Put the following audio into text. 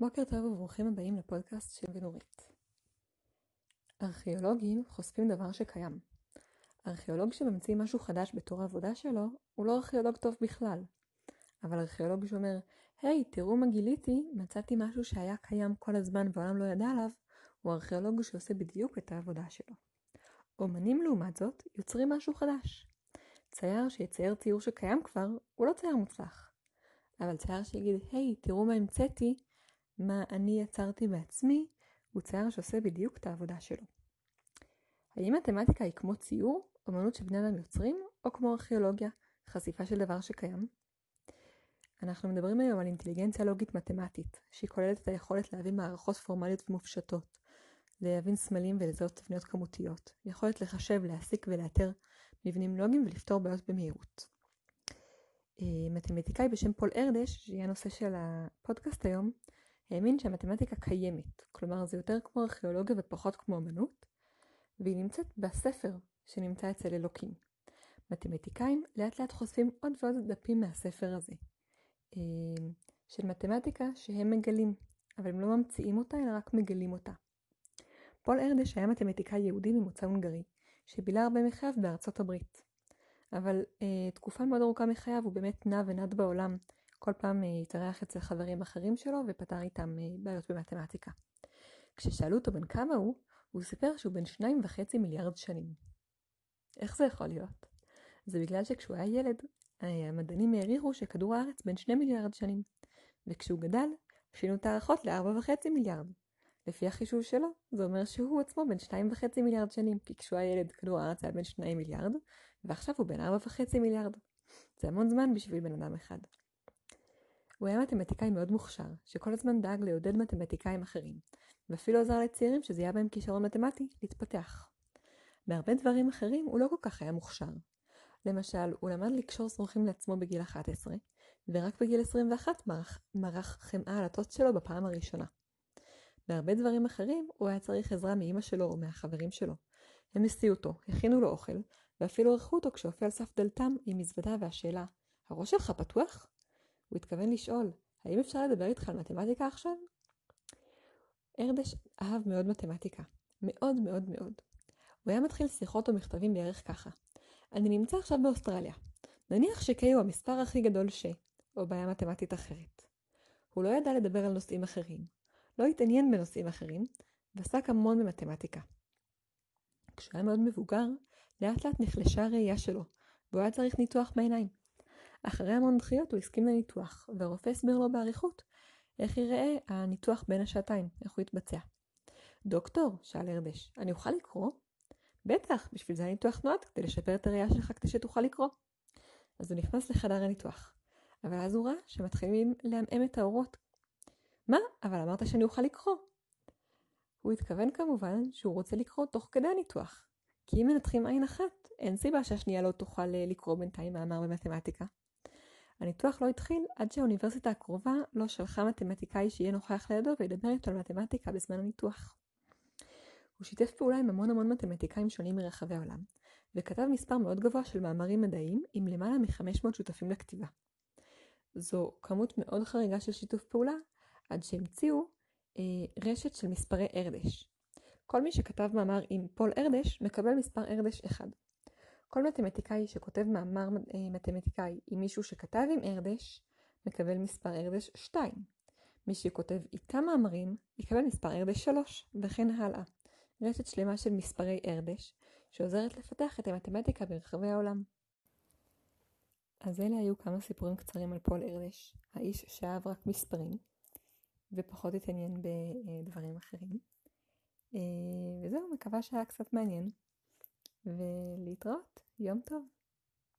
בוקר טוב וברוכים הבאים לפודקאסט של ונורית. ארכיאולוגים חושפים דבר שקיים. ארכיאולוג שממציא משהו חדש בתור העבודה שלו, הוא לא ארכיאולוג טוב בכלל. אבל ארכיאולוג שאומר, היי, תראו מה גיליתי, מצאתי משהו שהיה קיים כל הזמן והעולם לא ידע עליו, הוא ארכיאולוג שעושה בדיוק את העבודה שלו. אומנים לעומת זאת, יוצרים משהו חדש. צייר שיצייר ציור שקיים כבר, הוא לא צייר מוצלח. אבל צייר שיגיד, היי, תראו מה המצאתי, מה אני יצרתי בעצמי, הוא צייר שעושה בדיוק את העבודה שלו. האם מתמטיקה היא כמו ציור, אמנות שבני אדם יוצרים, או כמו ארכיאולוגיה, חשיפה של דבר שקיים? אנחנו מדברים היום על אינטליגנציה לוגית מתמטית, שהיא כוללת את היכולת להבין מערכות פורמליות ומופשטות, להבין סמלים ולזהות תבניות כמותיות, יכולת לחשב, להסיק ולאתר מבנים לוגיים ולפתור בעיות במהירות. אה, מתמטיקאי בשם פול ארדש, שיהיה הנושא של הפודקאסט היום, האמין שהמתמטיקה קיימת, כלומר זה יותר כמו ארכיאולוגיה ופחות כמו אמנות, והיא נמצאת בספר שנמצא אצל אלוקים. מתמטיקאים לאט לאט חושפים עוד ועוד דפים מהספר הזה, אה, של מתמטיקה שהם מגלים, אבל הם לא ממציאים אותה אלא רק מגלים אותה. פול ארדש היה מתמטיקאי יהודי ממוצא הונגרי, שבילה הרבה מחייו בארצות הברית. אבל אה, תקופה מאוד ארוכה מחייו הוא באמת נע ונד בעולם, כל פעם אה, התארח אצל חברים אחרים שלו ופתר איתם אה, בעיות במתמטיקה. כששאלו אותו בן כמה הוא, הוא סיפר שהוא בן שניים וחצי מיליארד שנים. איך זה יכול להיות? זה בגלל שכשהוא היה ילד, אה, המדענים העריכו שכדור הארץ בן שני מיליארד שנים, וכשהוא גדל, שינו את ההערכות לארבע וחצי מיליארד. לפי החישוב שלו, זה אומר שהוא עצמו בן שניים וחצי מיליארד שנים, כי כשהוא היה ילד כדור הארץ היה בן שניים מיליארד, ועכשיו הוא בן ארבע וחצי מיליארד. זה המון זמן בשביל בן אדם אחד. הוא היה מתמטיקאי מאוד מוכשר, שכל הזמן דאג לעודד מתמטיקאים אחרים, ואפילו עזר לצעירים שזיהה בהם כישרון מתמטי להתפתח. בהרבה דברים אחרים הוא לא כל כך היה מוכשר. למשל, הוא למד לקשור שרוכים לעצמו בגיל 11, ורק בגיל 21 מרח, מרח חמאה על הטוט שלו בפעם הראשונה. בהרבה דברים אחרים הוא היה צריך עזרה מאמא שלו או מהחברים שלו. הם הסיעו אותו, הכינו לו אוכל, ואפילו ערכו אותו כשהופיע על סף דלתם עם מזוודה והשאלה, הראש שלך פתוח? הוא התכוון לשאול, האם אפשר לדבר איתך על מתמטיקה עכשיו? ארדש אהב מאוד מתמטיקה. מאוד מאוד מאוד. הוא היה מתחיל שיחות או מכתבים בערך ככה. אני נמצא עכשיו באוסטרליה. נניח ש-K הוא המספר הכי גדול ש... או בעיה מתמטית אחרת. הוא לא ידע לדבר על נושאים אחרים. לא התעניין בנושאים אחרים, ועסק המון במתמטיקה. כשהוא היה מאוד מבוגר, לאט לאט נחלשה הראייה שלו, והוא היה צריך ניתוח בעיניים. אחרי המון דחיות הוא הסכים לניתוח, והרופא הסביר לו באריכות איך יראה הניתוח בין השעתיים, איך הוא יתבצע. דוקטור, שאל ארדש, אני אוכל לקרוא? בטח, בשביל זה הניתוח נועד, כדי לשפר את הראייה שלך כדי שתוכל לקרוא. אז הוא נכנס לחדר הניתוח, אבל אז הוא ראה שמתחילים לעמעם את האורות. מה? אבל אמרת שאני אוכל לקרוא. הוא התכוון כמובן שהוא רוצה לקרוא תוך כדי הניתוח, כי אם מנתחים עין אחת, אין סיבה שהשנייה לא תוכל אה, לקרוא בינתיים מאמר במתמטיקה. הניתוח לא התחיל עד שהאוניברסיטה הקרובה לא שלחה מתמטיקאי שיהיה נוכח לידו וידבר איתו על מתמטיקה בזמן הניתוח. הוא שיתף פעולה עם המון המון מתמטיקאים שונים מרחבי העולם, וכתב מספר מאוד גבוה של מאמרים מדעיים עם למעלה מ-500 שותפים לכתיבה. זו כמות מאוד חריגה של שיתוף פעולה, עד שהמציאו אה, רשת של מספרי ארדש. כל מי שכתב מאמר עם פול ארדש מקבל מספר ארדש אחד. כל מתמטיקאי שכותב מאמר אה, מתמטיקאי עם מישהו שכתב עם ארדש, מקבל מספר ארדש 2. מי שכותב איתם מאמרים, יקבל מספר ארדש 3, וכן הלאה. רשת שלמה של מספרי ארדש, שעוזרת לפתח את המתמטיקה ברחבי העולם. אז אלה היו כמה סיפורים קצרים על פול ארדש, האיש שאהב רק מספרים, ופחות התעניין בדברים אחרים. אה, וזהו, מקווה שהיה קצת מעניין. ולהתראות, יום טוב.